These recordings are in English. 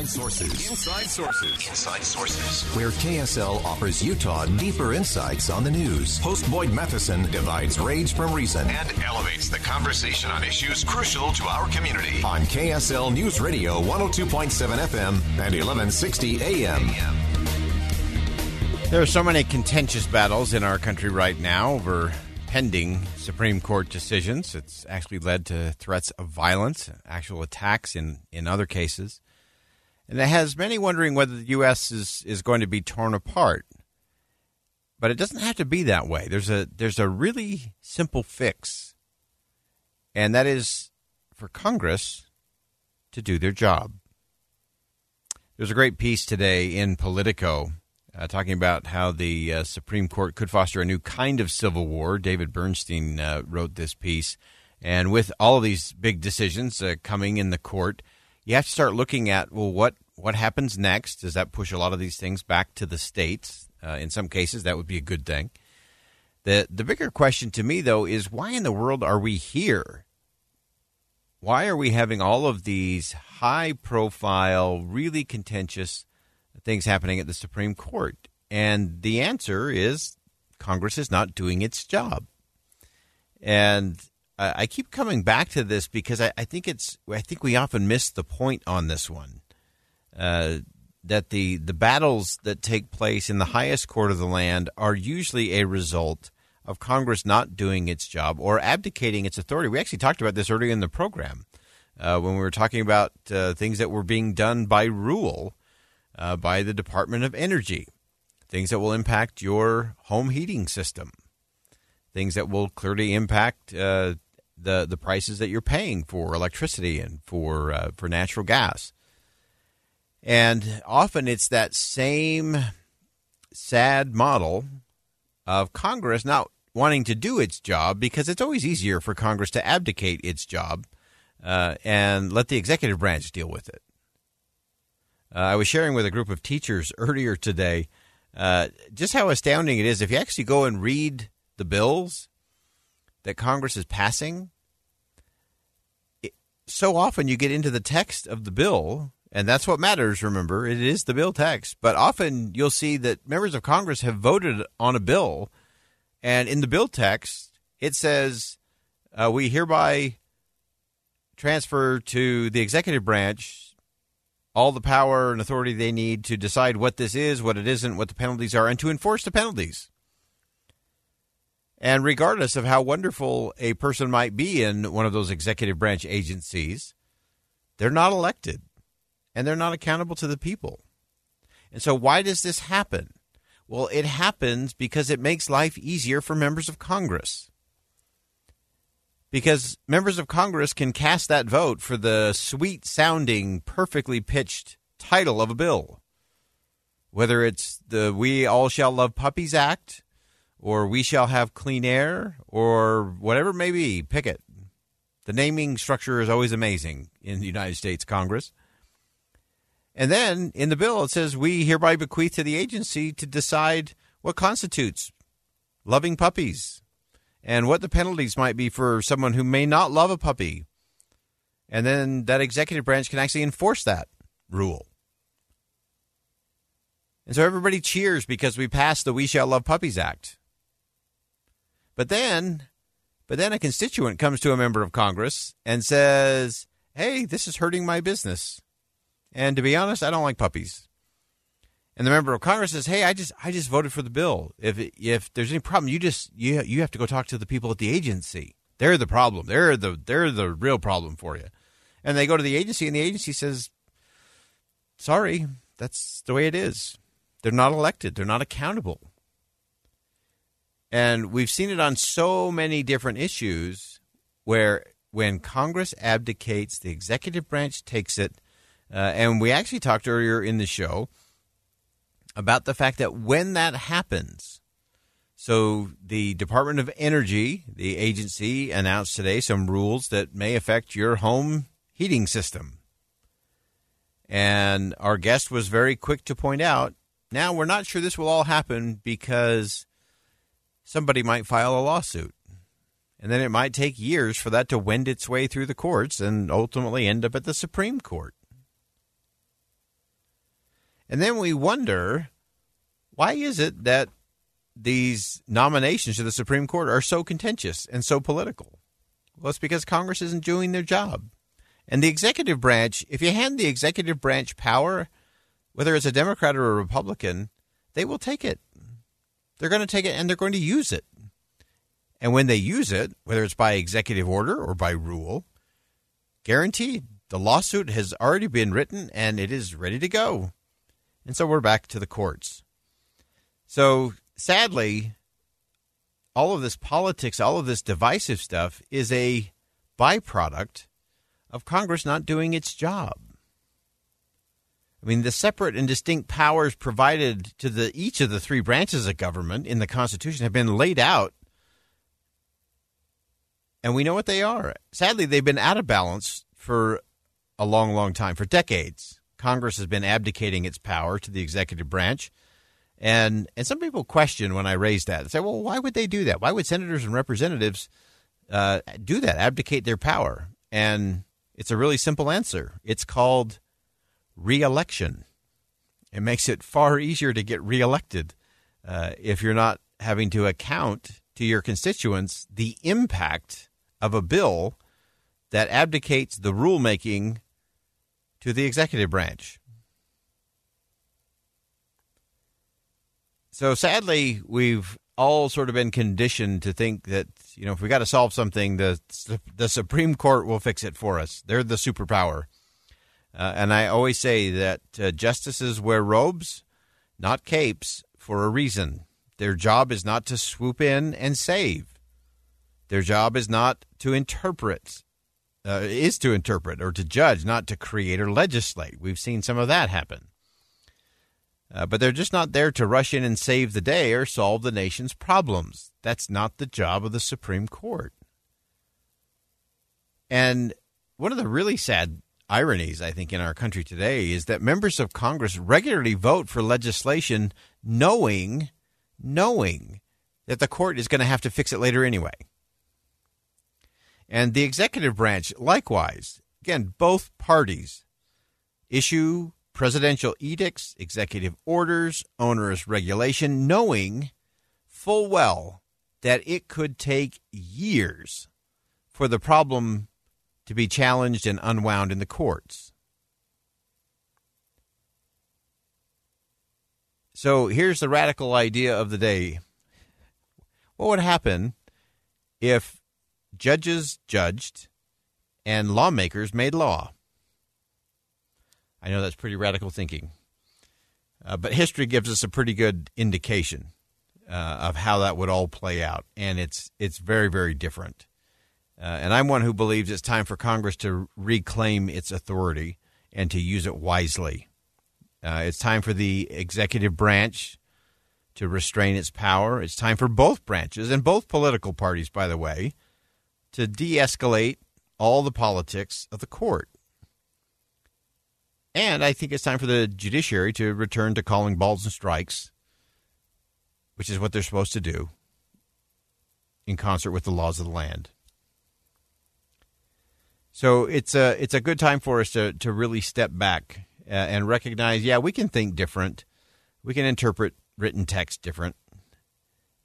Inside Sources. Inside Sources. Inside Sources. Where KSL offers Utah deeper insights on the news. Host Boyd Matheson divides rage from reason and elevates the conversation on issues crucial to our community. On KSL News Radio 102.7 FM and 1160 AM. There are so many contentious battles in our country right now over pending Supreme Court decisions. It's actually led to threats of violence, actual attacks in, in other cases. And it has many wondering whether the U.S. is, is going to be torn apart. But it doesn't have to be that way. There's a there's a really simple fix, and that is for Congress to do their job. There's a great piece today in Politico uh, talking about how the uh, Supreme Court could foster a new kind of civil war. David Bernstein uh, wrote this piece, and with all of these big decisions uh, coming in the court you have to start looking at well, what what happens next? Does that push a lot of these things back to the states? Uh, in some cases, that would be a good thing. the The bigger question to me, though, is why in the world are we here? Why are we having all of these high profile, really contentious things happening at the Supreme Court? And the answer is Congress is not doing its job. And I keep coming back to this because I, I, think it's I think we often miss the point on this one. Uh, that the the battles that take place in the highest court of the land are usually a result of Congress not doing its job or abdicating its authority. We actually talked about this earlier in the program uh, when we were talking about uh, things that were being done by rule uh, by the Department of Energy, things that will impact your home heating system, things that will clearly impact uh, the the prices that you're paying for electricity and for uh, for natural gas. And often it's that same sad model of Congress not wanting to do its job because it's always easier for Congress to abdicate its job uh, and let the executive branch deal with it. Uh, I was sharing with a group of teachers earlier today uh, just how astounding it is if you actually go and read the bills that Congress is passing, it, so often you get into the text of the bill, and that's what matters, remember. It is the bill text. But often you'll see that members of Congress have voted on a bill, and in the bill text, it says, uh, We hereby transfer to the executive branch all the power and authority they need to decide what this is, what it isn't, what the penalties are, and to enforce the penalties. And regardless of how wonderful a person might be in one of those executive branch agencies, they're not elected and they're not accountable to the people. And so, why does this happen? Well, it happens because it makes life easier for members of Congress. Because members of Congress can cast that vote for the sweet sounding, perfectly pitched title of a bill. Whether it's the We All Shall Love Puppies Act, or we shall have clean air or whatever it may be. Pick it. The naming structure is always amazing in the United States Congress. And then in the bill, it says we hereby bequeath to the agency to decide what constitutes loving puppies and what the penalties might be for someone who may not love a puppy. And then that executive branch can actually enforce that rule. And so everybody cheers because we passed the We Shall Love Puppies Act. But then, but then a constituent comes to a member of Congress and says, "Hey, this is hurting my business." And to be honest, I don't like puppies. and the member of Congress says, "Hey, I just I just voted for the bill. If if there's any problem, you just you you have to go talk to the people at the agency. They're the problem. They're the they're the real problem for you." And they go to the agency, and the agency says, "Sorry, that's the way it is. They're not elected. They're not accountable." And we've seen it on so many different issues where when Congress abdicates, the executive branch takes it. Uh, and we actually talked earlier in the show about the fact that when that happens, so the Department of Energy, the agency, announced today some rules that may affect your home heating system. And our guest was very quick to point out now we're not sure this will all happen because somebody might file a lawsuit. And then it might take years for that to wend its way through the courts and ultimately end up at the Supreme Court. And then we wonder why is it that these nominations to the Supreme Court are so contentious and so political? Well, it's because Congress isn't doing their job. And the executive branch, if you hand the executive branch power, whether it's a Democrat or a Republican, they will take it. They're going to take it and they're going to use it. And when they use it, whether it's by executive order or by rule, guaranteed the lawsuit has already been written and it is ready to go. And so we're back to the courts. So sadly, all of this politics, all of this divisive stuff is a byproduct of Congress not doing its job. I mean, the separate and distinct powers provided to the each of the three branches of government in the Constitution have been laid out, and we know what they are. Sadly, they've been out of balance for a long, long time, for decades. Congress has been abdicating its power to the executive branch. And and some people question when I raise that. They say, well, why would they do that? Why would senators and representatives uh, do that, abdicate their power? And it's a really simple answer. It's called reelection. It makes it far easier to get reelected uh, if you're not having to account to your constituents the impact of a bill that abdicates the rulemaking to the executive branch. So sadly, we've all sort of been conditioned to think that you know if we got to solve something, the the Supreme Court will fix it for us. They're the superpower. Uh, and I always say that uh, justices wear robes, not capes, for a reason. Their job is not to swoop in and save. Their job is not to interpret, uh, is to interpret or to judge, not to create or legislate. We've seen some of that happen. Uh, but they're just not there to rush in and save the day or solve the nation's problems. That's not the job of the Supreme Court. And one of the really sad ironies, I think, in our country today is that members of Congress regularly vote for legislation knowing, knowing that the court is going to have to fix it later anyway. And the executive branch, likewise, again, both parties issue presidential edicts, executive orders, onerous regulation, knowing full well that it could take years for the problem to be challenged and unwound in the courts. So here's the radical idea of the day. What would happen if judges judged and lawmakers made law? I know that's pretty radical thinking. Uh, but history gives us a pretty good indication uh, of how that would all play out, and it's it's very very different. Uh, and I'm one who believes it's time for Congress to reclaim its authority and to use it wisely. Uh, it's time for the executive branch to restrain its power. It's time for both branches and both political parties, by the way, to de escalate all the politics of the court. And I think it's time for the judiciary to return to calling balls and strikes, which is what they're supposed to do in concert with the laws of the land. So it's a it's a good time for us to to really step back uh, and recognize, yeah, we can think different, we can interpret written text different,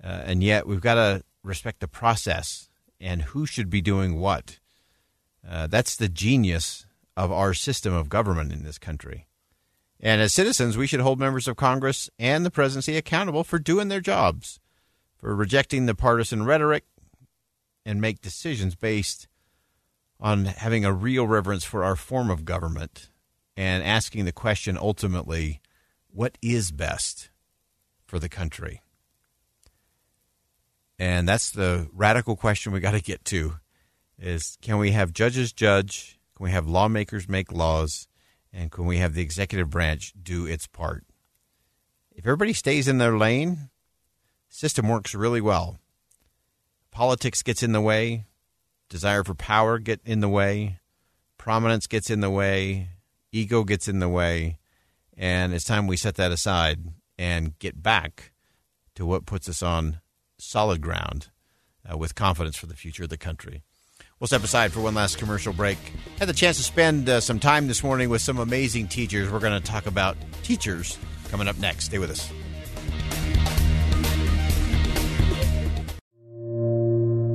uh, and yet we've got to respect the process and who should be doing what. Uh, that's the genius of our system of government in this country. And as citizens, we should hold members of Congress and the presidency accountable for doing their jobs, for rejecting the partisan rhetoric, and make decisions based on having a real reverence for our form of government and asking the question ultimately what is best for the country? And that's the radical question we got to get to is can we have judges judge? Can we have lawmakers make laws? And can we have the executive branch do its part? If everybody stays in their lane, system works really well. Politics gets in the way, desire for power get in the way, prominence gets in the way, ego gets in the way, and it's time we set that aside and get back to what puts us on solid ground uh, with confidence for the future of the country. We'll step aside for one last commercial break. Had the chance to spend uh, some time this morning with some amazing teachers. We're going to talk about teachers coming up next. Stay with us.